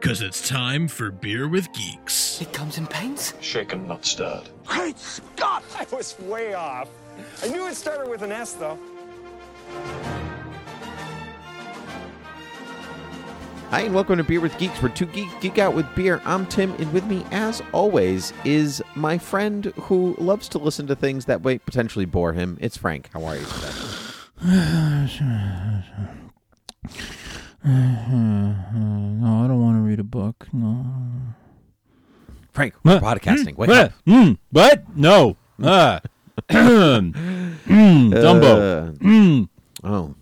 Cause it's time for Beer with Geeks. It comes in paints. Shaken, not stirred. Great Scott! I was way off. I knew it started with an S, though. Hi, and welcome to Beer with Geeks, where two geeks geek out with beer. I'm Tim, and with me, as always, is my friend who loves to listen to things that might potentially bore him. It's Frank. How are you today? No, I don't want to read a book. No. Frank, we're What? podcasting. Wake what? up. Mm, what? No. Ah. mm, Dumbo. Uh, Mm. oh,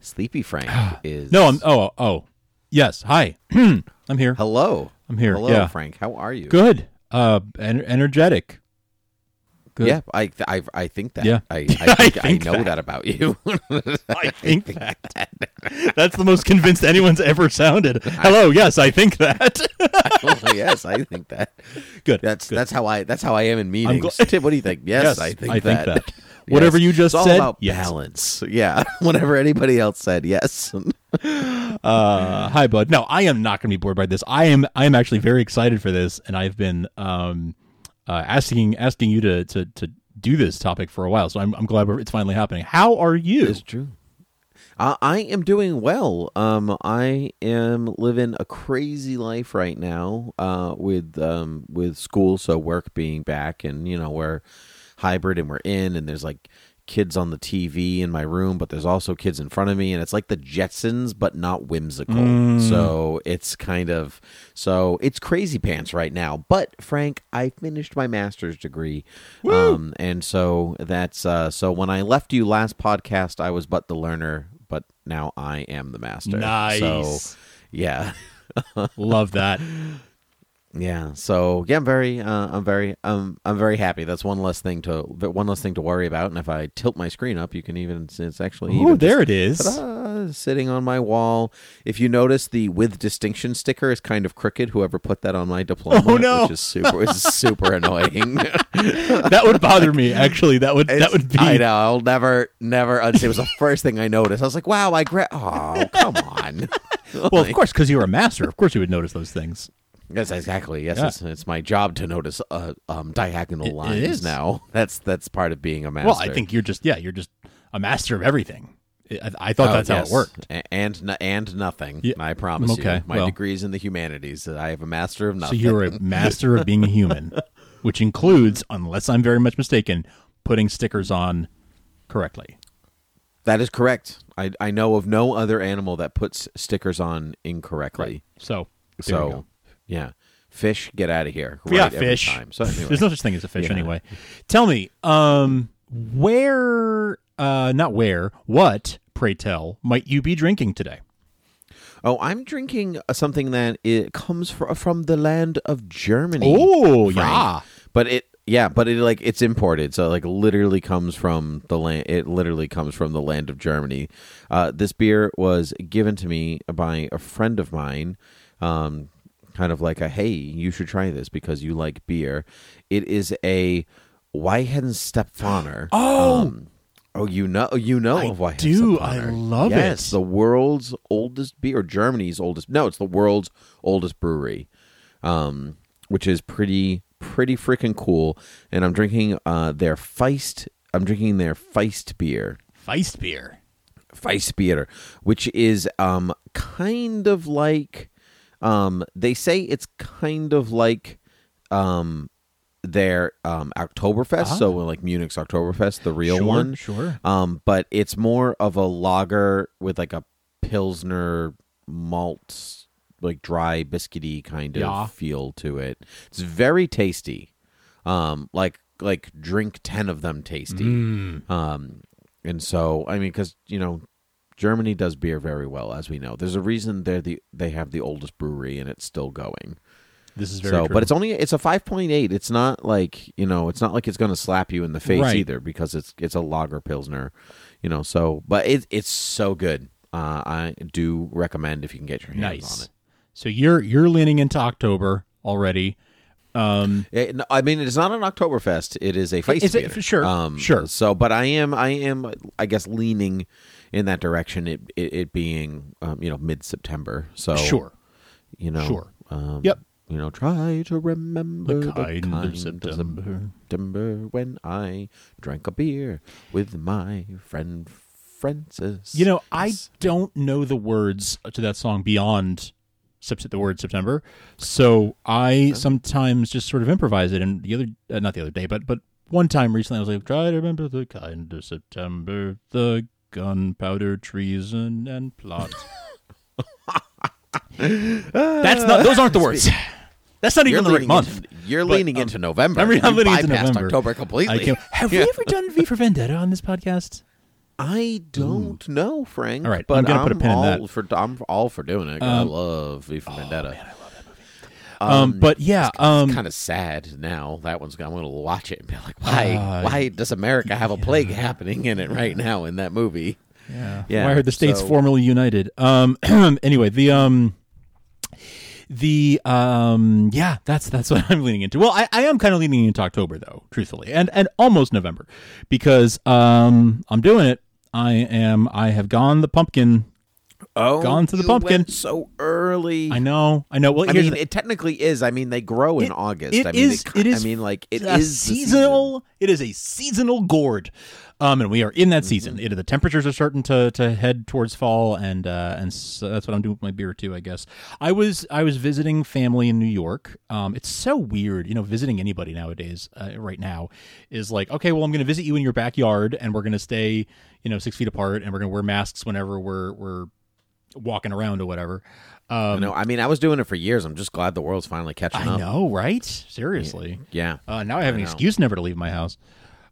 Sleepy Frank is. No, I'm. Oh, oh. Yes. Hi. I'm here. Hello. I'm here. Hello, yeah. Frank. How are you? Good. Uh, en- energetic. Good. Yeah, I, I, I think that. Yeah. I, I, I think, I know that. that, about you. I think that. That's the most convinced anyone's ever sounded. Hello. Yes, I think that. yes, I think that. Good. That's good. that's how I that's how I am in meetings. gl- Tim, what do you think? Yes, Yes, I think I think that. that. Whatever you just it's all said, about yes. balance. Yeah, whatever anybody else said, yes. Uh, hi, bud. No, I am not going to be bored by this. I am. I am actually very excited for this, and I've been um, uh, asking asking you to, to to do this topic for a while. So I'm I'm glad it's finally happening. How are you? It's true. I am doing well. Um, I am living a crazy life right now. Uh, with um with school, so work being back, and you know we're hybrid and we're in, and there's like kids on the TV in my room, but there's also kids in front of me, and it's like the Jetsons, but not whimsical. Mm. So it's kind of so it's crazy pants right now. But Frank, I finished my master's degree, um, and so that's uh, so when I left you last podcast, I was but the learner, but now I am the master. Nice. So yeah. Love that. Yeah. So yeah, I'm very, uh, I'm very, um, I'm very happy. That's one less thing to, one less thing to worry about. And if I tilt my screen up, you can even, it's actually, Oh, there just- it is. sitting on my wall. If you notice, the with distinction sticker is kind of crooked. Whoever put that on my diploma, Oh, no. which is super, is super annoying. that would bother me. Actually, that would that would be. I know. I'll never, never. It was the first thing I noticed. I was like, "Wow, I gra- Oh, come on." Well, of course, because you're a master. Of course, you would notice those things. Yes, exactly. Yes, Yeah. it's, it's my job to notice uh, um, diagonal It- it lines. is. Now, that's that's part of being a master. Well, I think you're just yeah, you're just a master of everything. I, I thought Oh, that's how it worked. And and nothing. Yeah. I promise Okay, you. My well. degree's in the humanities. I have a master of nothing. So you're a master of being a human, which includes, unless I'm very much mistaken, putting stickers on correctly. that is correct. I I know of no other animal that puts stickers on incorrectly. So there So go. Yeah, fish, get out of here. yeah, right every fish. So anyway. There's no such thing as a fish Yeah. anyway. Tell me, um, where, uh, not where, what, pray tell, might you be drinking today? Oh, I'm drinking uh, something that it comes fr- from the land of Germany. Oh, yeah. But it yeah, but it like it's imported, so like literally comes from the land. It literally comes from the land of Germany. Uh, this beer was given to me by a friend of mine. Um, kind of like a hey, you should try this because you like beer. It is a Weihenstephaner. Oh! Um, Oh, you know, you know I of Weihenstephaner. do. I love yes, it. the world's oldest beer, or Germany's oldest. No, it's the world's oldest brewery, um, which is pretty pretty freaking cool. And I'm drinking uh, their Feist. I'm drinking their Feist beer. Feist beer. Feist beer, which is um kind of like um they say it's kind of like um their um Oktoberfest, so like Munich's Oktoberfest, the real Sure, one. sure. Um, but it's more of a lager with like a pilsner malt like dry biscuity kind of Yeah. feel to it. It's very tasty. Um, like like drink ten of them tasty. Mm. Um, and so I mean, because you know, Germany does beer very well, as we know. There's a reason they're the they have the oldest brewery, and it's still going. This is very so, true. but it's only it's a five point eight. It's not like you know, it's not like it's going to slap you in the face Right. either because it's it's a lager pilsner, you know. So, but it it's so good. Uh, I do recommend if you can get your hands nice. on it. So you're you're leaning into October already. Um, It- no, I mean, it's not an Oktoberfest. It is a It's a- Feist sure, um, sure. So, but I am, I am, I guess, leaning in that direction. It, it, it being, um, you know, mid September. So, Sure. you know, Sure. Um, Yep. You know, try to remember The kind of September. September. September when I drank a beer with my friend Francis. You know, I don't know the words to that song beyond the word September, so I sometimes just sort of improvise it. And the other, uh, not the other day, but but one time recently, I was like, "Try to remember the kind of September, the gunpowder treason and plot." That's not; those aren't the words. That's not You're even the right month. into- you're But, leaning um, into November. I'm, re- I'm You leaning into bypassed November. October completely. I have Yeah. we ever done V for Vendetta on this podcast? I don't know, Frank. All right, but I'm gonna put a pin in all that. For, I'm all for doing it. 'cause I Um, love V for Vendetta. Um, but yeah, um, kind of sad now. That one's. I'm going to watch it and be like, why? Uh, why does America have a plague happening in it right now in that movie? Yeah. Yeah, Why are the states so- formerly united? Um. anyway, the um. The um yeah that's that's what I'm leaning into. Well, I, I am kind of leaning into October though, truthfully, and and almost November, because um I'm doing it. I am I have gone the pumpkin. Oh, gone to the pumpkin so early. I know, I know. Well, I mean, the- it technically is. I mean, they grow in It- August. It, I mean, is, they, it is. I mean, like it is the season. seasonal. It is a seasonal gourd, um, and we are in that Mm-hmm. season. It, the temperatures are starting to, to head towards fall, and uh, and so that's what I'm doing with my beer too. I guess I was I was visiting family in New York. Um, it's so weird, you know, visiting anybody nowadays. Uh, right now is like, okay, well, I'm going to visit you in your backyard, and we're going to stay, you know, six feet apart, and we're going to wear masks whenever we're we're walking around or whatever. Um, know, I mean, I was doing it for years. I'm just glad the world's finally catching I up. I know, right? Seriously. Yeah. Uh, now I have I an know. excuse never to leave my house.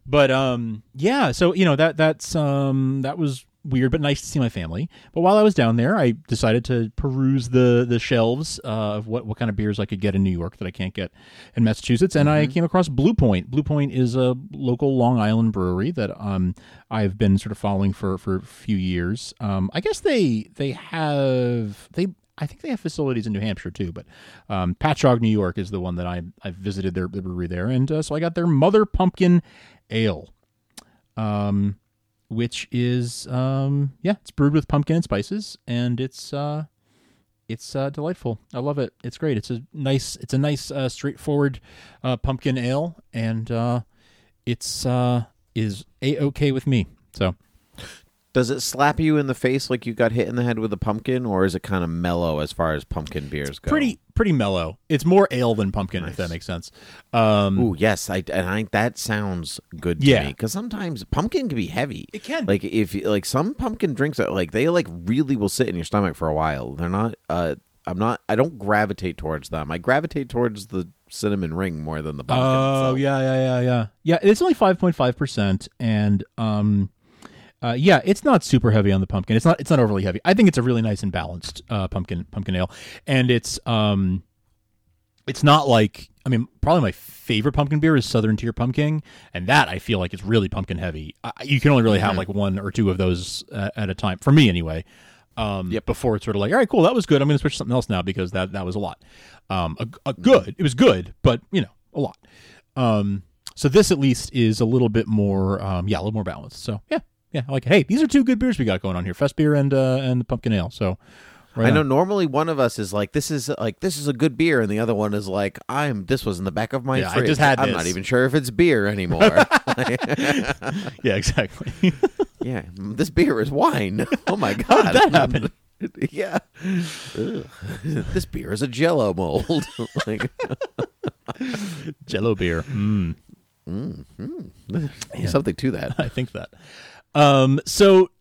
But um, yeah. So you know that that's um that was weird, but nice to see my family. But while I was down there, I decided to peruse the the shelves uh, of what what kind of beers I could get in New York that I can't get in Massachusetts, and I came across Blue Point. Blue Point is a local Long Island brewery that um I've been sort of following for for a few years. Um, I guess they they have they I think they have facilities in New Hampshire too, but um, Patchogue, New York, is the one that I I visited their, their brewery there, and uh, so I got their Mother Pumpkin Ale, um, which is um, yeah, it's brewed with pumpkin and spices, and it's uh, it's uh, delightful. I love it. It's great. It's a nice it's a nice uh, straightforward uh, pumpkin ale, and uh, it's uh, is a okay with me. So Does it slap you in the face like you got hit in the head with a pumpkin, or is it kind of mellow as far as pumpkin beers go? pretty pretty mellow. It's more ale than pumpkin, if that makes sense. Um, Ooh, yes, I and I that sounds good to Yeah. me because sometimes pumpkin can be heavy. It can. like if like some pumpkin drinks are like they like really will sit in your stomach for a while. They're not. uh I'm not. I don't gravitate towards them. I gravitate towards the cinnamon ring more than the pumpkin. Oh so- yeah, yeah, yeah, yeah. Yeah, it's only five point five percent, and um, uh, yeah, it's not super heavy on the pumpkin. It's not. It's not overly heavy. I think it's a really nice and balanced uh, pumpkin pumpkin ale, and it's um, it's not like I mean, probably my favorite pumpkin beer is Southern Tier Pumpkin, and that I feel like is really pumpkin heavy. I, you can only really have Mhm. like one or two of those uh, at a time for me, anyway. Um, Yep. Before it's sort of like, all right, cool, that was good. I'm going to switch to something else now because that that was a lot. Um, a, a good, it was good, but you know, a lot. Um, so this at least is a little bit more, um, yeah, a little more balanced. So yeah, yeah, like, hey, these are two good beers we got going on here: Fest beer and uh, and the pumpkin ale. So right I know on. normally one of us is like this is like this is a good beer, and the other one is like I'm. This was in the back of my Yeah, I fridge. just had I'm this. not even sure if it's beer anymore. yeah, exactly. yeah, this beer is wine. Oh my god, that happen? yeah, this beer is a Jello mold. like, Jello beer. Mm. there's something to that. I think that. Um, so,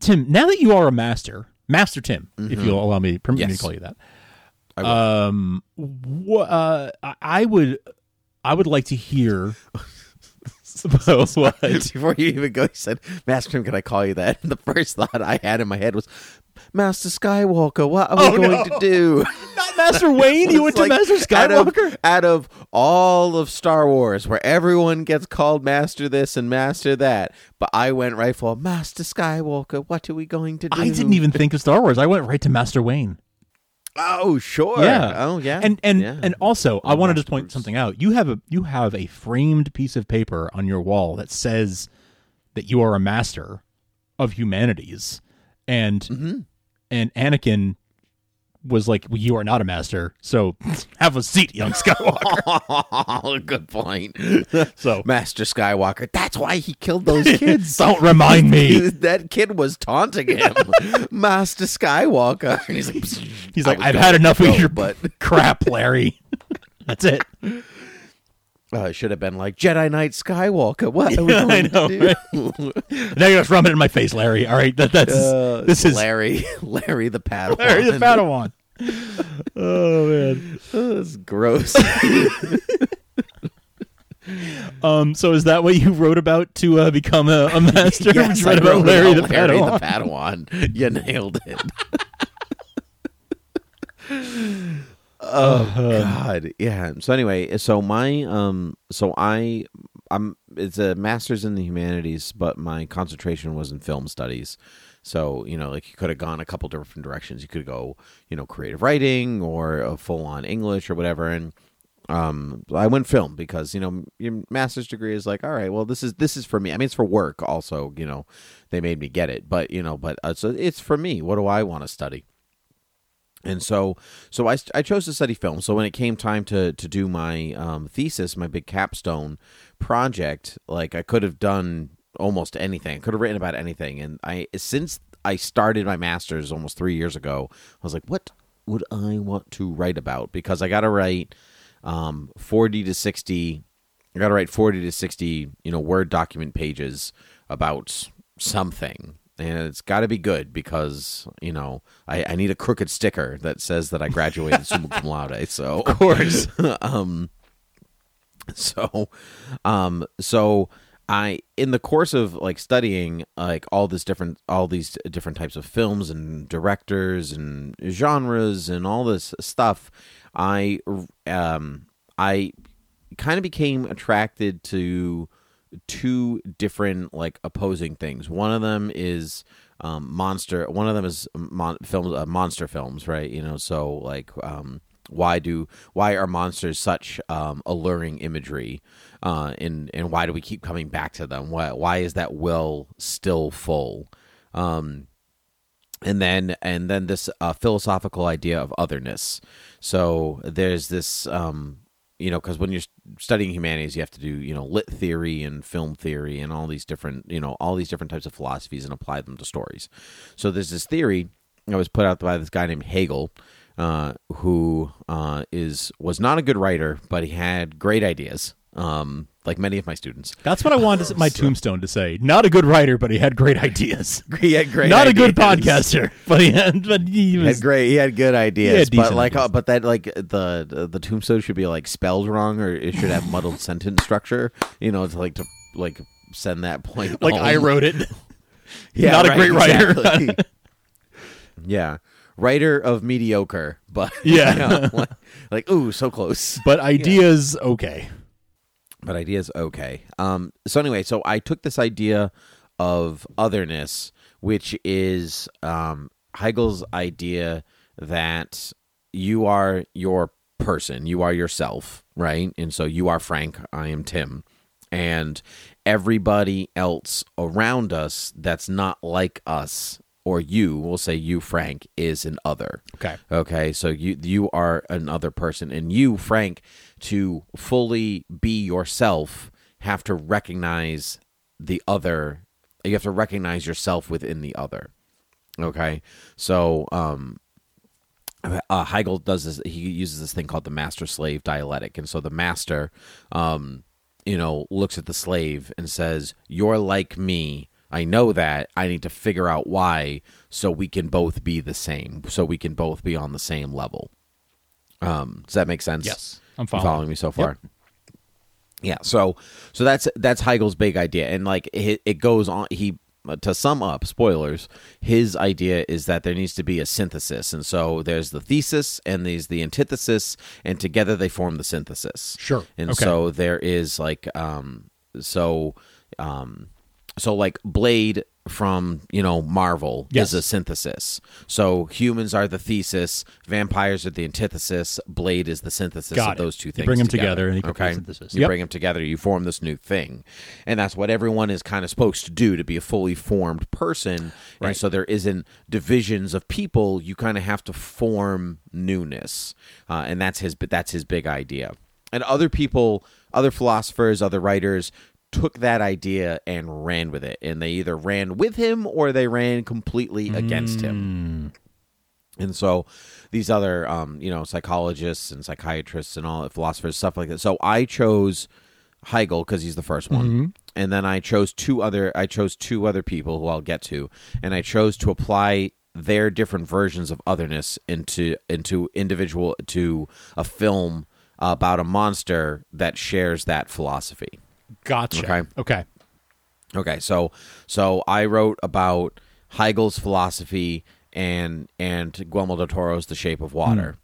Tim, now that you are a master, Master Tim, if you'll allow me, permit me to call you that, I will. Um, wha- uh, I would, I would like to hear. about what? Before you even go, he said, Master Tim, can I call you that? And the first thought I had in my head was, Master Skywalker, what are we Oh, going no. to do? Not Master Wayne. You went It's to like, Master out of- Skywalker. Out of, all of Star Wars, where everyone gets called Master this and Master that, but I went right for Master Skywalker. What are we going to do? I didn't even think of Star Wars. I went right to Master Wayne. Oh, sure. Yeah. Oh, yeah. And and Yeah. and also, I want to just point something out. You have a you have a framed piece of paper on your wall that says that you are a master of humanities, and Mm-hmm. and Anakin was like, well, "You are not a master, so have a seat, young Skywalker." Good point. so Master Skywalker. That's why he killed those kids. don't remind me. that kid was taunting him, Master Skywalker. And he's like, He's like, "I've had enough go, of your but crap, Larry." That's it. Uh, it should have been like Jedi Knight Skywalker. What are we going I know, to do? Now you're just rubbing it in my face, Larry. All right, that, that's Uh, this is Larry, Larry the Padawan. Larry the Padawan. oh man. That's gross. Um. So is that what you wrote about to uh, become a, a master? yes, you I about wrote Larry, about the, Larry Padawan. the Padawan. You nailed it. Oh God, yeah. So anyway, so my um, so I I'm it's a master's in the humanities, but my concentration was in film studies. So you know, like you could have gone a couple different directions. You could go, you know, creative writing or a full on English or whatever, and um i went film because you know your master's degree is like all right well this is this is for me i mean it's for work also you know they made me get it but you know but uh, so it's for me what do i want to study and so so I, I chose to study film. So when it came time to to do my um, thesis my big capstone project like i could have done almost anything. I could have written about anything. And i since i started my master's almost three years ago i was like what would i want to write about? Because i gotta write um, 40 to 60 i gotta write 40 to 60 you know word document pages about something and it's got to be good because you know I, I need a crooked sticker that says that I graduated summa cum laude. So of course. um, so, um, so I in the course of like studying like all this different all these different types of films and directors and genres and all this stuff, I um I kind of became attracted to two different like opposing things. One of them is um, monster. One of them is mon- films, uh, monster films, right? You know, so like um, why do why are monsters such um, alluring imagery, uh, and and why do we keep coming back to them? Why why is that well still full? Um, and then and then this uh, philosophical idea of otherness. So there's this um, you know because when you're studying humanities you have to do you know lit theory and film theory and all these different you know all these different types of philosophies and apply them to stories. So there's this theory that was put out by this guy named hegel uh, who uh, is was not a good writer but he had great ideas um, like many of my students That's what I wanted to, my tombstone to say. Not a good writer, but he had great ideas. he had great Not a good podcaster, but he had, but he He was had great. He had good ideas, had but like, ideas. uh, but that like the, the the tombstone should be like spelled wrong, or it should have muddled sentence structure. You know, to like to like send that point. like home. I wrote it. Yeah, not a great writer. exactly. yeah, writer of mediocre, but Yeah. you know, like, like ooh, so close. but ideas okay. But ideas okay. Um. So anyway, so I took this idea of otherness, which is um Hegel's idea that you are your person, you are yourself, right? And so you are Frank, I am Tim, and everybody else around us that's not like us or you, we'll say you Frank is an other. Okay. Okay, so you you are another person, and you, Frank, to fully be yourself, have to recognize the other. You have to recognize yourself within the other. Okay, so um, uh, Hegel does this. He uses this thing called the master-slave dialectic, and so the master, um, you know, looks at the slave and says, "You're like me." I know that. I need to figure out why so we can both be the same, so we can both be on the same level. Um, does that make sense? Yes, I'm following. following me so far. Yeah. So so that's that's Hegel's big idea, and like it, it goes on. He to sum up spoilers. His idea is that there needs to be a synthesis, and so there's the thesis and there's the antithesis, and together they form the synthesis. Sure. And Okay. so there is like um so um so like Blade from you know Marvel Yes. is a synthesis. So humans are the thesis, vampires are the antithesis, Blade is the synthesis Got of it. those two You things. bring 'em together, together and you create okay? synthesis. You Yep. bring them together, you form this new thing, and that's what everyone is kind of supposed to do to be a fully formed person. Right. And so there isn't divisions of people. You kind of have to form newness, uh, and that's his. That's his big idea. And other people, other philosophers, other writers took that idea and ran with it, and they either ran with him or they ran completely against him. And so these other, um, you know, psychologists and psychiatrists and all philosophers, stuff like that. So I chose Hegel because he's the first one, and then I chose two other. I chose two other people who I'll get to, and I chose to apply their different versions of otherness into into individual to a film about a monster that shares that philosophy. Gotcha. Okay. Okay. Okay, so so I wrote about Hegel's philosophy and and Guillermo del Toro's The Shape of Water,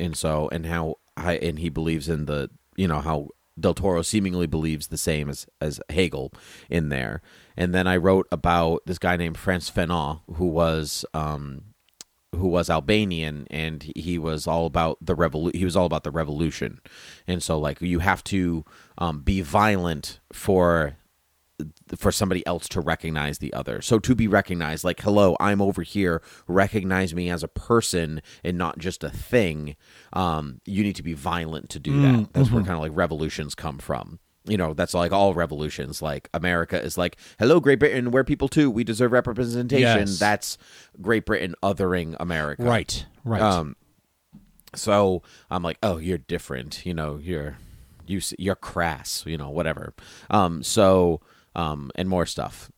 and so and how I, and he believes in the you know how del Toro seemingly believes the same as as Hegel in there, and then I wrote about this guy named Frantz Fanon who was um who was Albanian and he- was all about the revolu- he was all about the revolution. And so like you have to um, be violent for for somebody else to recognize the other. So to be recognized like hello, I'm over here, recognize me as a person and not just a thing. Um, you need to be violent to do that. That's where kind of like revolutions come from. You know, that's like all revolutions. Like America is like, hello, Great Britain, we're people too. We deserve representation. Yes. That's Great Britain othering America. Right. Right. Um, so I'm like, oh, you're different. You know, you're you you're crass. You know, whatever. Um, so um, and more stuff.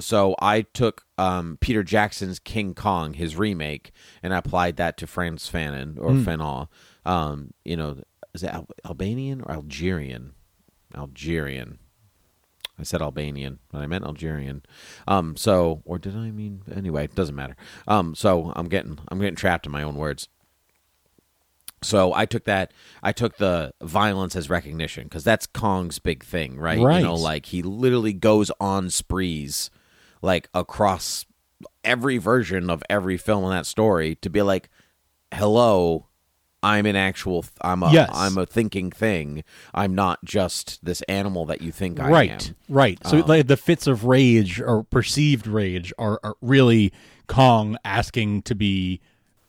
So I took um, Peter Jackson's King Kong, his remake, and I applied that to Frantz Fanon or Fanon. Um, you know, is it Al- Albanian or Algerian? Algerian. I said Albanian, but I meant Algerian. Um, so, or did I mean anyway? It doesn't matter. Um, so I'm getting I'm getting trapped in my own words. So I took that. I took the violence as recognition because that's Kong's big thing, right? Right. You know, like he literally goes on sprees, like across every version of every film in that story to be like, "Hello, I'm an actual. I'm a. Yes. I'm a thinking thing. I'm not just this animal that you think I right. am." Right. Right. So Um, like the fits of rage or perceived rage are, are really Kong asking to be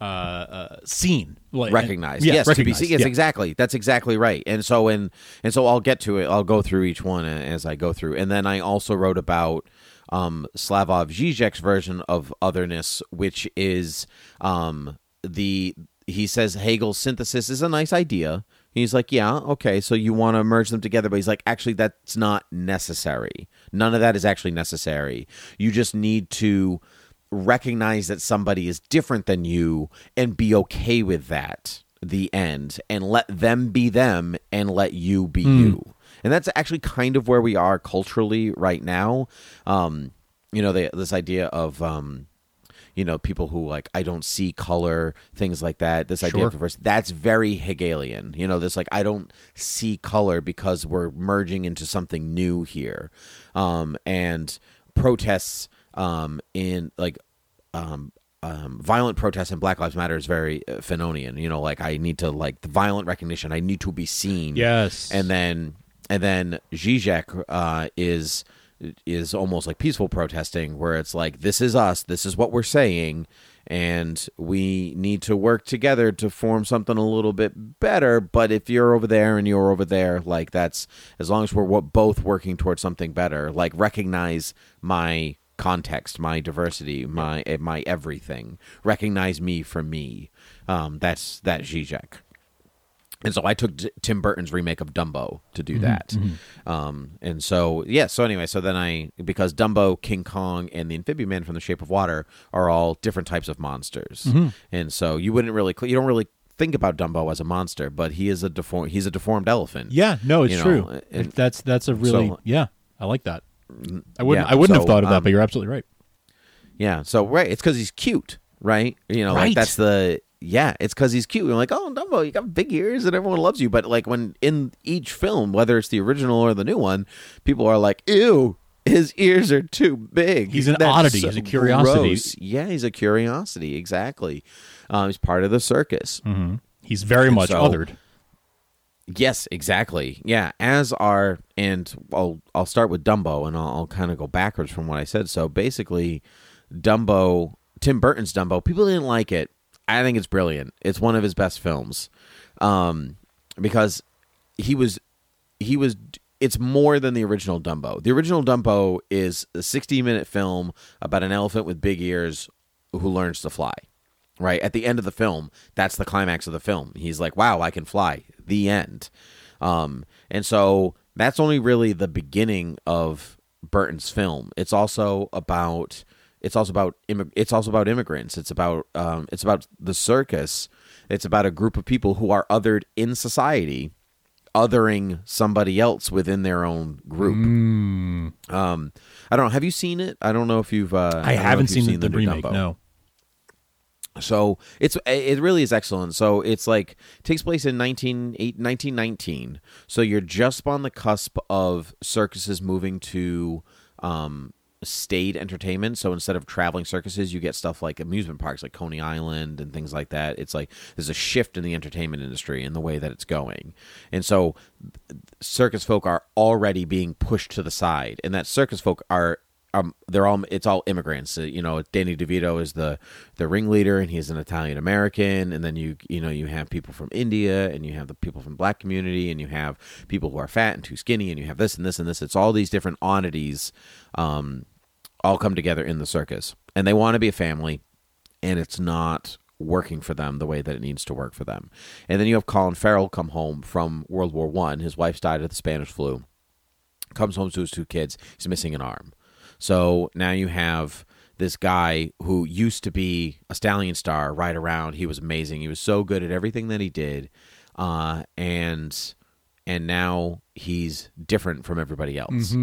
uh, uh seen, like recognized. Yeah, yes, recognized. to be seen. Yes, yeah. exactly. That's exactly right. And so and and so I'll get to it. I'll go through each one as I go through. And then I also wrote about um, Slavoj Žižek's version of otherness, which is um, the he says Hegel's synthesis is a nice idea. He's like, yeah, okay, so you want to merge them together, but he's like, actually, that's not necessary. None of that is actually necessary. You just need to recognize that somebody is different than you and be okay with that the end and let them be them and let you be you and that's actually kind of where we are culturally right now um you know they, this idea of um you know people who like i don't see color things like that this idea Sure. of diversity that's very hegelian you know this like i don't see color because we're merging into something new here um and protests um in like um um, violent protests and Black Lives Matter is very uh, Fanonian. You know, like I need to like the violent recognition. I need to be seen. Yes. And then and then Zizek uh, is is almost like peaceful protesting, where it's like this is us, this is what we're saying, and we need to work together to form something a little bit better. But if you're over there and you're over there, like that's as long as we're both working towards something better. Like recognize my context, my diversity, my eh, my everything. Recognize me for me. Um, that's that Zizek. And so I took T- Tim Burton's remake of Dumbo to do that. Um, and so, yeah, so anyway, so then I, because Dumbo, King Kong, and the Amphibian Man from The Shape of Water are all different types of monsters. And so you wouldn't really, you don't really think about Dumbo as a monster, but he is a deformed he's a deformed elephant. Yeah, no, it's You know, true. and- that's that's a really so- yeah. I like that. I wouldn't yeah, I wouldn't have thought of that, um, but you're absolutely right. Yeah, so right, it's because he's cute, right? You know, Right. like that's the yeah, it's because he's cute. You're like, oh, Dumbo, you got big ears, and everyone loves you. But like when in each film, whether it's the original or the new one, people are like, ew. His ears are too big. He's an That's oddity. so He's a curiosity. gross." Yeah, he's a curiosity. Exactly. Um, he's part of the circus. hmm He's very And much so- othered. Yes, exactly. Yeah, as are, and I'll I'll start with Dumbo, and I'll, I'll kind of go backwards from what I said. So basically, Dumbo, Tim Burton's Dumbo, people didn't like it. I think it's brilliant. It's one of his best films, um, because he was he was. It's more than the original Dumbo. The original Dumbo is a sixty-minute film about an elephant with big ears who learns to fly right at the end of the film that's the climax of the film he's like wow i can fly the end um and so that's only really the beginning of burton's film it's also about it's also about immig- it's also about immigrants it's about um it's about the circus it's about a group of people who are othered in society othering somebody else within their own group um i don't know have you seen it i don't know if you've uh I don't haven't you've seen, the, new remake. Dumbo. No. So it's it really is excellent. So it's like takes place in 19, eight- 1919. So you're just on the cusp of circuses moving to um, state entertainment. So instead of traveling circuses, you get stuff like amusement parks, like Coney Island and things like that. It's like there's a shift in the entertainment industry in the way that it's going, and so circus folk are already being pushed to the side, and that circus folk are um, they're all it's all immigrants. Uh, you know, Danny DeVito is the the ringleader, and he's an Italian American. And then you you know you have people from India, and you have the people from black community, and you have people who are fat and too skinny, and you have this and this and this. It's all these different oddities, um, all come together in the circus, and they want to be a family, and it's not working for them the way that it needs to work for them. And then you have Colin Farrell come home from World War One. His wife's died of the Spanish flu. Comes home to his two kids. He's missing an arm. So now you have this guy who used to be a stallion star right around. He was amazing. He was so good at everything that he did, uh, and and now he's different from everybody else.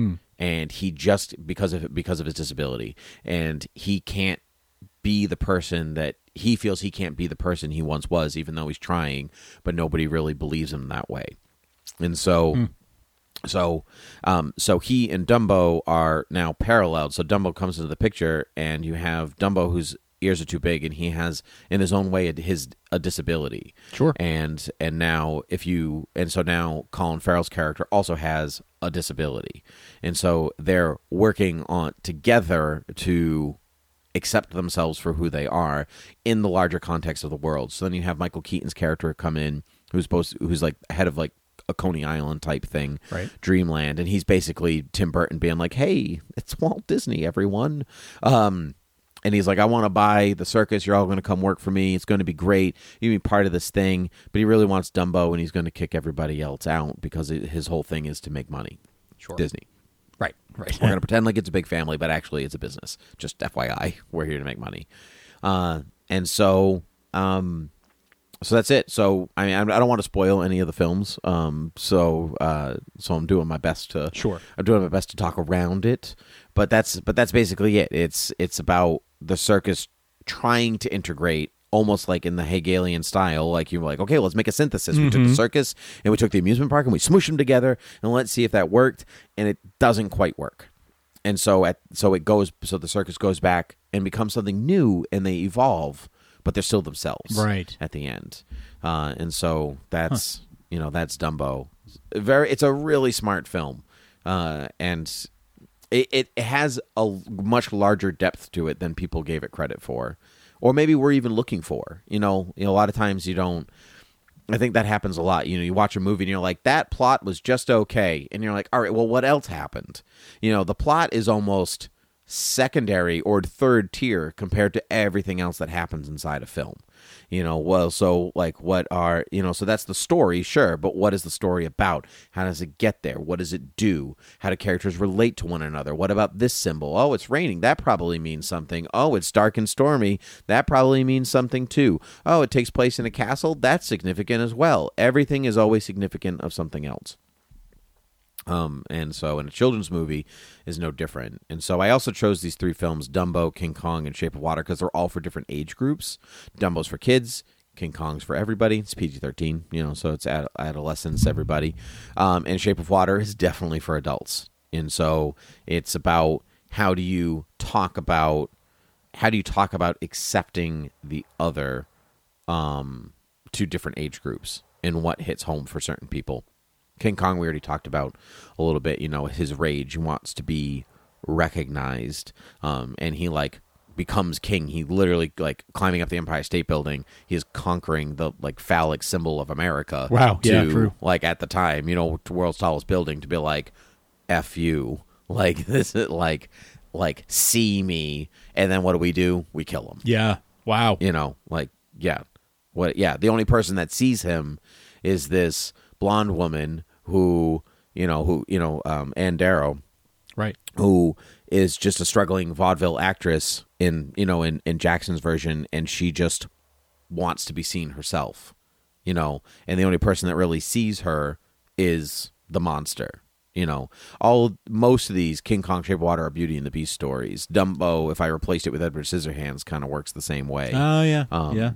And he just because of because of his disability, and he can't be the person that he feels he can't be the person he once was, even though he's trying, but nobody really believes him that way. And so so, um, so he and Dumbo are now paralleled. So Dumbo comes into the picture, and you have Dumbo whose ears are too big, and he has, in his own way, a- his a disability. Sure. And and now if you and so now Colin Farrell's character also has a disability, and so they're working on together to accept themselves for who they are in the larger context of the world. So then you have Michael Keaton's character come in, who's supposed who's like head of like a Coney Island type thing, Right. Dreamland, and he's basically Tim Burton being like, "Hey, it's Walt Disney, everyone." Um, and he's like, "I want to buy the circus. You're all going to come work for me. It's going to be great. You be part of this thing." But he really wants Dumbo, and he's going to kick everybody else out because it, his whole thing is to make money. Sure. Disney. Right. Right. We're going to pretend like it's a big family, but actually it's a business. Just FYI, we're here to make money. Uh, and so, um, so that's it. So I mean, I I don't want to spoil any of the films. Um, so uh, so I'm doing my best to Sure. I'm doing my best to talk around it. But that's but that's basically it. It's it's about the circus trying to integrate. Almost like in the Hegelian style, like you're like, okay, let's make a synthesis. We took the circus and we took the amusement park and we smooshed them together, and let's see if that worked. And it doesn't quite work and so at so it goes so the circus goes back and becomes something new and they evolve but they're still themselves Right. at the end uh, and so that's you know that's dumbo very it's a really smart film uh, and it, it has a much larger depth to it than people gave it credit for or maybe we're even looking for you know, you know a lot of times you don't I think that happens a lot. You know, you watch a movie and you're like, that plot was just okay. And you're like, all right, well, what else happened? You know, the plot is almost secondary or third tier compared to everything else that happens inside a film. You know, well, so like what are, you know, so that's the story, sure, but what is the story about? How does it get there? What does it do? How do characters relate to one another? What about this symbol? Oh, it's raining. That probably means something. Oh, it's dark and stormy. That probably means something too. Oh, it takes place in a castle. That's significant as well. Everything is always significant of something else. Um, and so, in a children's movie is no different. And so, I also chose these three films: Dumbo, King Kong, and Shape of Water, because they're all for different age groups. Dumbo's for kids. King Kong's for everybody. It's PG thirteen, you know, so it's ad- adolescents, everybody. Um, and Shape of Water is definitely for adults. And so, it's about how do you talk about how do you talk about accepting the other um, to different age groups and what hits home for certain people. King Kong, we already talked about a little bit. You know, his rage. He wants to be recognized, um, and he like becomes king. He literally like climbing up the Empire State Building. He is conquering the like phallic symbol of America. Wow. To, Yeah, true. Like at the time, you know, to world's tallest building to be like, "F you." Like this is like like see me, and then what do we do? We kill him. Yeah. Wow. You know, like yeah, what? Yeah, the only person that sees him is this blonde woman who you know who you know um, Ann Darrow, Right. who is just a struggling vaudeville actress in you know in in Jackson's version, and she just wants to be seen herself, you know, and the only person that really sees her is the monster. You know, all most of these King Kong, Shape of Water are Beauty and the Beast stories. Dumbo, if I replaced it with Edward Scissorhands, kind of works the same way. Oh yeah. Um, yeah.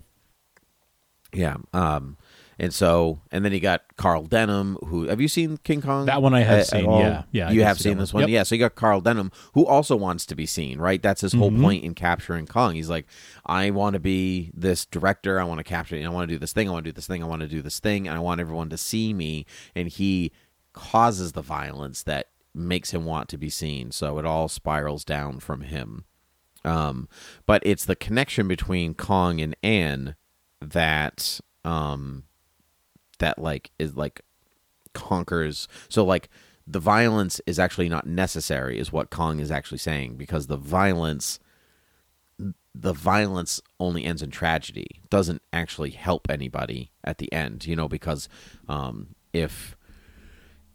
Yeah. Um, and so, and then you got Carl Denham, who have you seen King Kong? That one I have at- at seen, all? yeah. Yeah, you have see seen this one. Yep. yeah. So you got Carl Denham, who also wants to be seen, right? That's his whole Mhm. point in capturing Kong. He's like, I want to be this director. I want to capture. I want to do this thing. I want to do this thing. I want to do this thing, and I want everyone to see me. And he causes the violence that makes him want to be seen. So it all spirals down from him. Um, but it's the connection between Kong and Ann that um that like is like conquers so like the violence is actually not necessary is what Kong is actually saying because the violence the violence only ends in tragedy doesn't actually help anybody at the end you know because um if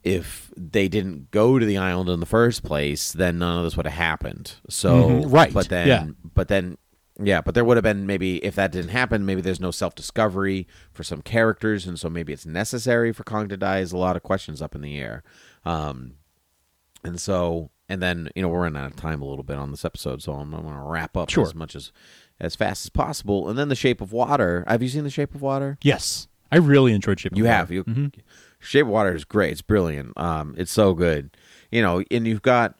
if they didn't go to the island in the first place then none of this would have happened. So Mhm, right, but then yeah. but then yeah but there would have been maybe if that didn't happen maybe there's no self-discovery for some characters and so maybe it's necessary for kong to die is a lot of questions up in the air. Um and so and then you know we're running out of time a little bit on this episode so i'm, I'm going to wrap up Sure. as much as as fast as possible. And then the shape of water. Have you seen the shape of water? Yes. I really enjoyed Shape of you Water. have? You shape of water is great. It's brilliant. Um it's so good. You know and you've got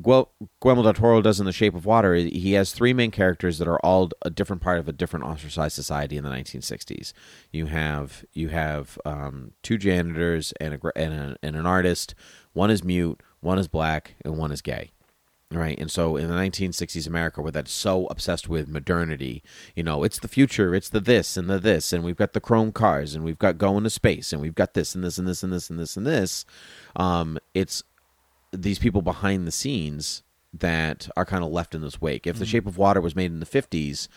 Guel- Guillermo del Toro does in The Shape of Water. He has three main characters that are all a different part of a different ostracized society in the 1960s. You have you have um, two janitors and a, and, a, and an artist. One is mute, one is black, and one is gay. Right, and so in the 1960s America, where that's so obsessed with modernity, you know, it's the future, it's the this and the this, and we've got the chrome cars, and we've got going to space, and we've got this and this and this and this and this and this. Um, it's these people behind the scenes that are kind of left in this wake. Mm-hmm. If The Shape of Water was made in the 50s,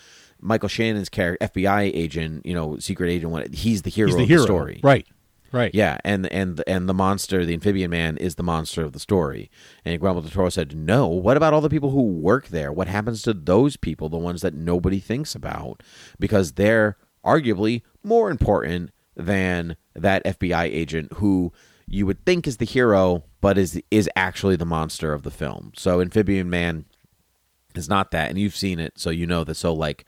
Michael Shannon's character, FBI agent, you know, secret agent, what he's the hero He's the of hero. the story. Right. Right. Yeah, and and and the monster, the amphibian man, is the monster of the story. And Guillermo del Toro said, "No. What about all the people who work there? What happens to those people, the ones that nobody thinks about, because they're arguably more important than that FBI agent who you would think is the hero, but is is actually the monster of the film. So Amphibian Man is not that, and you've seen it, so you know that. So like,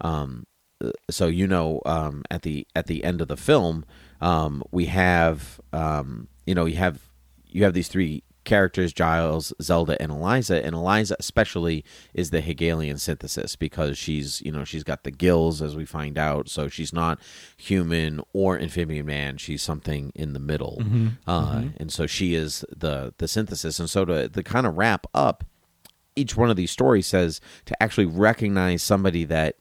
um, uh, so you know, um, at the at the end of the film, um, we have, um, you know, you have you have these three characters Giles, Zelda, and Eliza. And Eliza, especially, is the Hegelian synthesis because she's, you know, she's got the gills, as we find out. So she's not human or amphibian man. She's something in the middle. Mhm. Uh, Mhm. And so she is the the synthesis. And so to, to kind of wrap up, each one of these stories says to actually recognize somebody that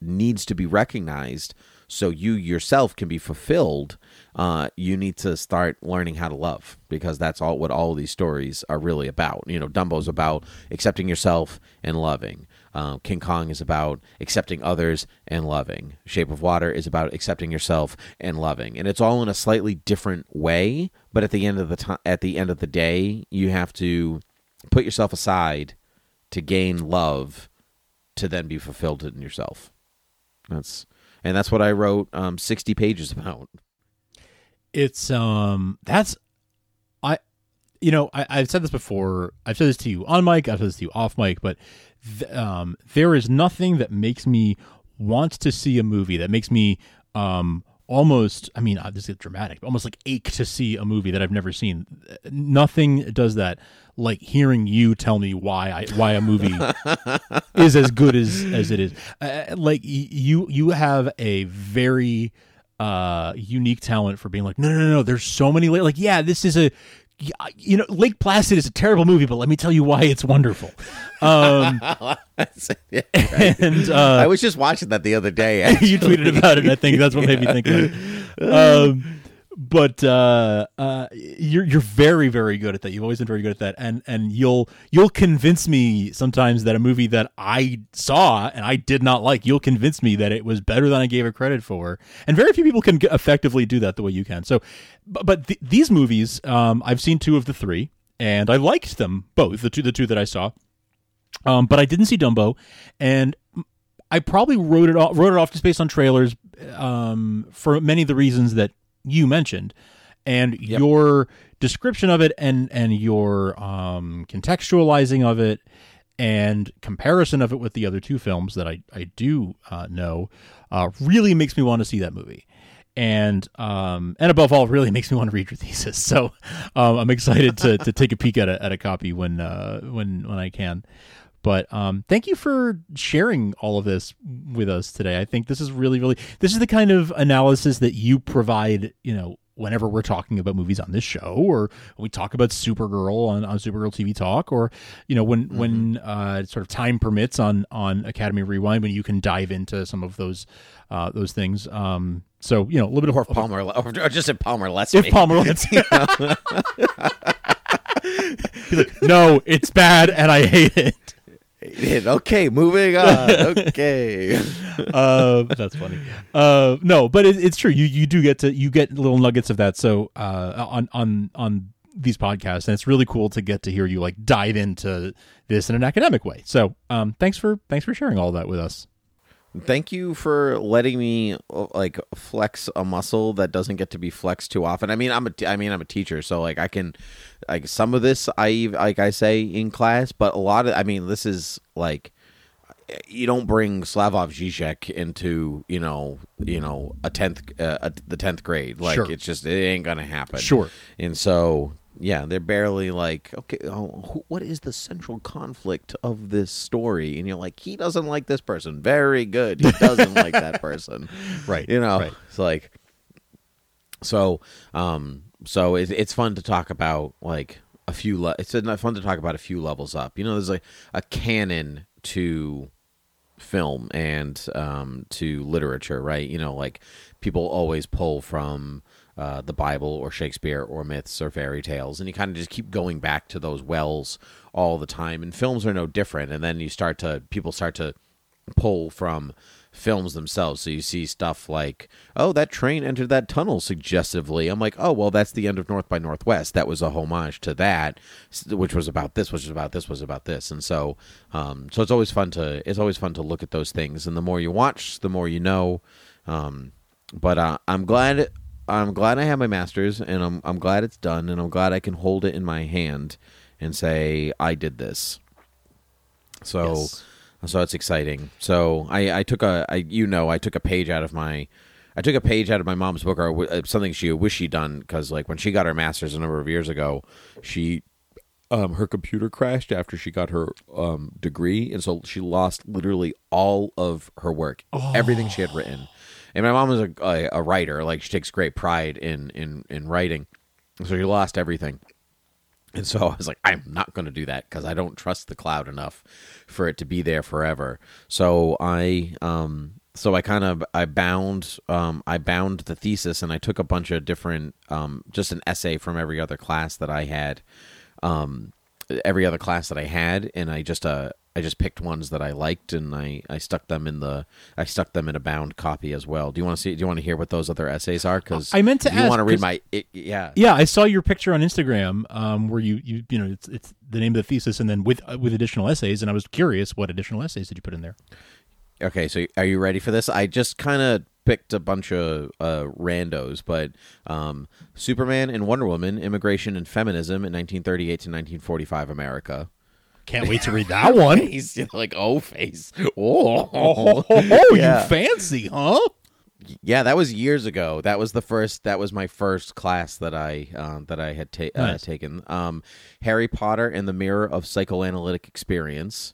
needs to be recognized so you yourself can be fulfilled, uh, you need to start learning how to love because that's all what all these stories are really about. You know, Dumbo's about accepting yourself and loving. Uh, King Kong is about accepting others and loving. Shape of Water is about accepting yourself and loving, and it's all in a slightly different way. But at the end of the time, at the end of the day, you have to put yourself aside to gain love, to then be fulfilled in yourself. That's and that's what I wrote um, sixty pages about. It's um that's I you know I, I've said this before. I've said this to you on mic. I've said this to you off mic. But th- um, there is nothing that makes me want to see a movie that makes me um almost i mean uh, this is dramatic but almost like ache to see a movie that i've never seen nothing does that like hearing you tell me why I, why a movie is as good as as it is uh, like y- you you have a very uh unique talent for being like no no no no there's so many like yeah this is a you know lake placid is a terrible movie but let me tell you why it's wonderful um Yeah, right. and uh I was just watching that the other day. you tweeted about it and i think that's what made me think of it um but uh, uh, you're you're very very good at that. You've always been very good at that, and and you'll you'll convince me sometimes that a movie that I saw and I did not like, you'll convince me that it was better than I gave it credit for. And very few people can effectively do that the way you can. So, but, but th- these movies, um, I've seen two of the three, and I liked them both. The two the two that I saw, um, but I didn't see Dumbo, and I probably wrote it off, wrote it off just based on trailers, um, for many of the reasons that you mentioned, and your description of it, and and your um, contextualizing of it, and comparison of it with the other two films that I I do uh, know, uh, really makes me want to see that movie. And um and above all, really makes me want to read your thesis. So um, I'm excited to, to take a peek at a at a copy when uh, when when I can. But um, thank you for sharing all of this with us today. I think this is really, really this is the kind of analysis that you provide. You know, whenever we're talking about movies on this show, or we talk about Supergirl on, on Supergirl TV Talk, or you know, when when uh, sort of time permits on on Academy Rewind, when you can dive into some of those uh, those things. Um, so you know, a little bit of or Palmer, or just if Palmer lets if me. Palmer lets He's like, no, it's bad, and I hate it. okay, moving on. Okay. uh, that's funny. Uh, no, but it, it's true. You you do get to you get little nuggets of that. So uh, on on on these podcasts, and it's really cool to get to hear you like dive into this in an academic way. So um, thanks for thanks for sharing all that with us. Thank you for letting me like flex a muscle that doesn't get to be flexed too often. I mean, I'm a t- I mean, I'm a teacher, so like I can like some of this I like I say in class, but a lot of I mean, this is like you don't bring Slavoj Zizek into you know you know a tenth uh, a, the tenth grade like Sure. it's just it ain't gonna happen Sure. and so yeah they're barely like okay oh, who, what is the central conflict of this story? And you're like he doesn't like this person. Very good. He doesn't like that person. Right, you know? right. it's like so um so it, it's fun to talk about like a few le- it's fun to talk about a few levels up. You know there's like a canon to film and um to literature right? You know like people always pull from uh, the Bible or Shakespeare or myths or fairy tales, and you kind of just keep going back to those wells all the time. And films are no different. And then you start to people start to pull from films themselves. So you see stuff like, oh, that train entered that tunnel suggestively. I'm like, oh, well, that's the end of North by Northwest. That was a homage to that, which was about this, which was about this, was about this. And so, um, so it's always fun to it's always fun to look at those things. And the more you watch, the more you know. Um, but uh, I'm glad I'm glad I have my master's, and I'm I'm glad it's done, and I'm glad I can hold it in my hand and say I did this. So, Yes. so it's exciting. So I I took a I you know I took a page out of my. I took a page out of my mom's book, or uh, something she wished she'd done, because like when she got her master's a number of years ago, she um, her computer crashed after she got her um, degree, and so she lost literally all of her work, everything she had written. And my mom is a, a, a writer; like she takes great pride in in in writing, so she lost everything. And so I was like, I'm not going to do that because I don't trust the cloud enough for it to be there forever. So I um so I kind of I bound um, I bound the thesis and I took a bunch of different um, just an essay from every other class that I had um, every other class that I had and I just uh I just picked ones that I liked and I, I stuck them in the I stuck them in a bound copy as well. Do you want to see? Do you want to hear what those other essays are? Because I meant to you ask, want to read my it, yeah Yeah, I saw your picture on Instagram, um, where you you you know it's it's the name of the thesis, and then with uh, with additional essays, and I was curious what additional essays did you put in there? Okay, so are you ready for this? I just kind of picked a bunch of uh, randos, but um, Superman and Wonder Woman, Immigration and Feminism in 1938 to 1945 America. Can't wait to read that one. He's you know, like oh face, oh, Oh, oh, Yeah. you fancy, huh? yeah. That was years ago. That was the first. That was my first class that I uh, that I had ta- uh, taken. Um, Harry Potter and the Mirror of Psychoanalytic Experience.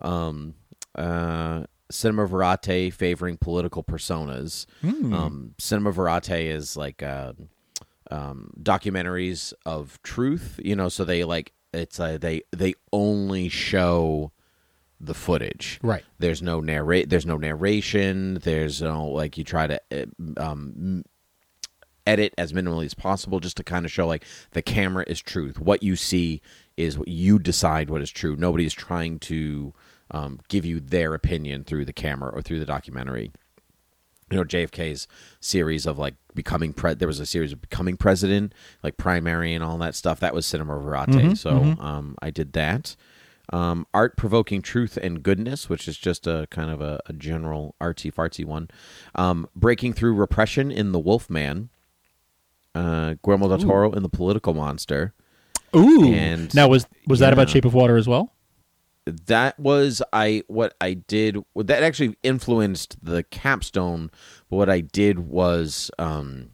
Um, uh, Cinema Verite favoring political personas. Um, Cinema Verite is like uh, um, documentaries of truth. You know, so they like it's uh, they they only show the footage. Right. There's no narrate. There's no narration. There's no like you try to uh, um, edit as minimally as possible just to kind of show like the camera is truth. What you see is what you decide what is true. Nobody is trying to um, give you their opinion through the camera or through the documentary. You know JFK's series of like becoming pre. There was a series of becoming president, like primary and all that stuff. That was Cinema Verite. so um, I did that. Um, art provoking truth and goodness, which is just a kind of a, a general artsy fartsy one. Um, breaking through repression in the Wolfman. Uh, Guillermo del Toro in the Political Monster. Ooh. And- now was was that about. Shape of Water as well? That was I what I did that actually influenced the capstone but what I did was um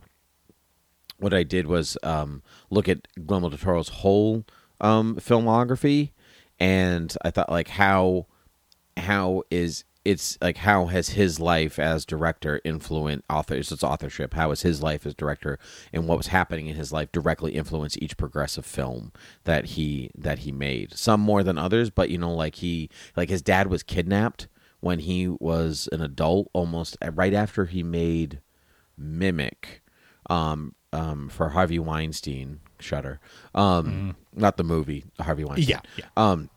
what I did was um look at Guillermo del Toro's whole um filmography and I thought like how how is it's like how has his life as director influenced authors its authorship. How has his life as director and what was happening in his life directly influenced each progressive film that he that he made? Some more than others but you know like he like his dad was kidnapped when he was an adult almost right after he made mimic um um for Harvey Weinstein Shutter um not the movie Harvey Weinstein. Yeah, yeah. um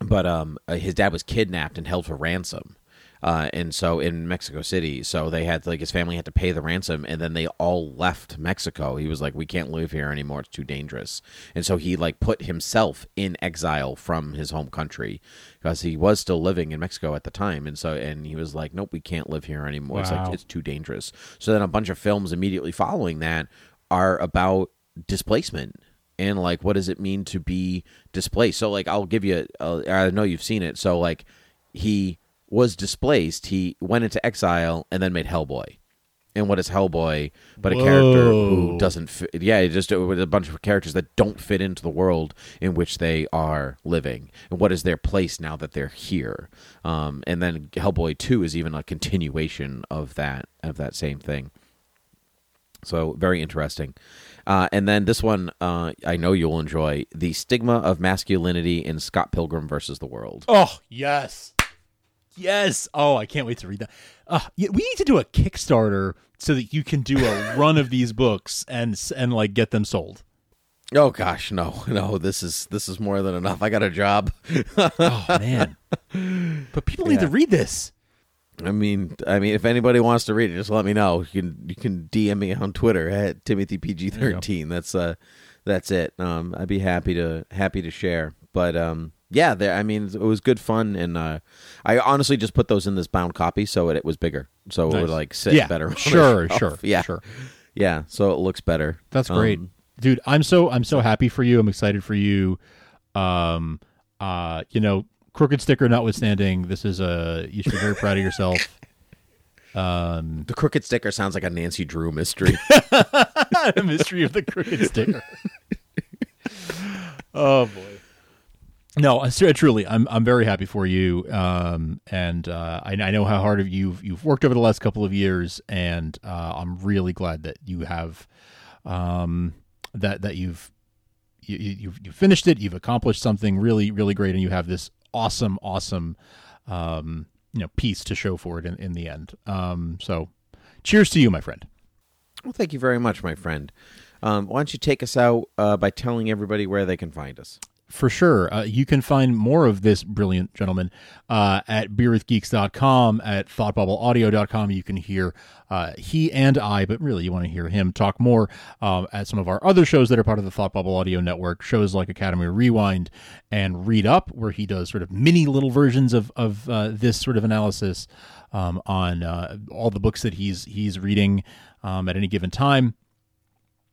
but um uh, his dad was kidnapped and held for ransom uh and so in Mexico City so they had like his family had to pay the ransom and then they all left Mexico. He was like we can't live here anymore. It's too dangerous. And so he like put himself in exile from his home country because he was still living in Mexico at the time and so and he was like nope we can't live here anymore. It's like it's too dangerous. So then a bunch of films immediately following that are about displacement and like what does it mean to be displaced? So like i'll give you uh, i know you've seen it. So like he was displaced. He went into exile and then made hellboy. And what is hellboy but a character who doesn't fit yeah just uh, with a bunch of characters that don't fit into the world in which they are living. And what is their place now that they're here? Um, and then hellboy 2 is even a continuation of that of that same thing. So very interesting. Uh, and then this one, uh, I know you'll enjoy the stigma of masculinity in Scott Pilgrim versus the World. Oh yes, yes. Oh, I can't wait to read that. Uh, we need to do a Kickstarter so that you can do a run of these books and and like get them sold. Oh gosh, no, no, this is this is more than enough. I got a job. Oh man, but people need to read this. I mean, I mean, if anybody wants to read it, just let me know. You can you can DM me on Twitter at Timothy PG thirteen. That's uh, that's it. Um, I'd be happy to happy to share. But um, yeah, there. I mean, it was good fun, and uh, I honestly just put those in this bound copy so it, it was bigger, so it Nice. would like sit Yeah, better. sure, sure, yeah, sure. yeah. So it looks better. That's great, Um, dude. I'm so I'm so happy for you. I'm excited for you. Um, uh, you know, crooked sticker notwithstanding, this is a you should be very proud of yourself. Um, the crooked sticker sounds like a Nancy Drew mystery. the mystery of the crooked sticker. oh boy. No, I- truly, I'm I'm very happy for you, um, and uh, I, I know how hard you've you've worked over the last couple of years, and uh, I'm really glad that you have, um, that that you've you, you you've you finished it, you've accomplished something really really great, and you have this awesome awesome, um, you know piece to show for it in, in the end. Um, so, cheers to you, my friend. Well, thank you very much, my friend. Um, why don't you take us out uh, by telling everybody where they can find us? For sure. Uh, you can find more of this brilliant gentleman uh, at beerwithgeeks.com, at thoughtbubbleaudio.com. You can hear uh, he and I, but really you want to hear him talk more um, at some of our other shows that are part of the Thought Bubble Audio Network, shows like Academy Rewind and Read Up, where he does sort of mini little versions of, of uh, this sort of analysis um, on uh, all the books that he's, he's reading um, at any given time.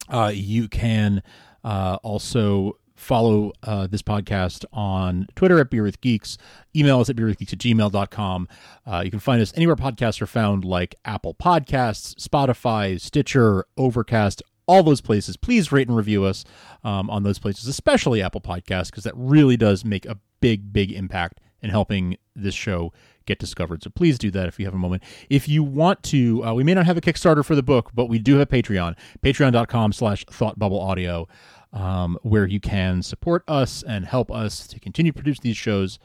Uh, you can also follow uh, this podcast on Twitter at Beer with Geeks. Email us at beerwithgeeks at gmail.com. Uh, you can find us anywhere podcasts are found, like Apple Podcasts, Spotify, Stitcher, Overcast, all those places. Please rate and review us um, on those places, especially Apple Podcasts, because that really does make a big, big impact in helping this show get discovered. So please do that if you have a moment. If you want to, uh, we may not have a Kickstarter for the book, but we do have Patreon, patreon.com slash thoughtbubbleaudio um, where you can support us and help us to continue to produce these shows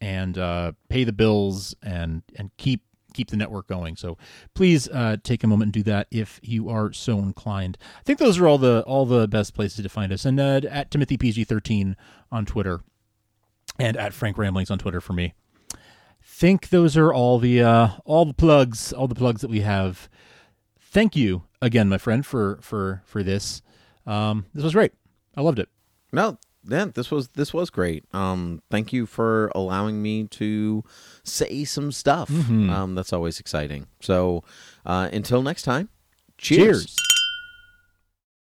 and uh, pay the bills and and keep keep the network going. So please uh, take a moment and do that if you are so inclined. I think those are all the all the best places to find us. And uh, at Timothy PG thirteen on Twitter, and at Frank Ramblings on Twitter for me. Think those are all the uh, all the plugs, all the plugs that we have. Thank you again, my friend, for for for this. Um, this was great. I loved it. No, yeah, this was this was great. Um, thank you for allowing me to say some stuff. Mhm. Um, that's always exciting. So, uh, until next time, cheers. Cheers.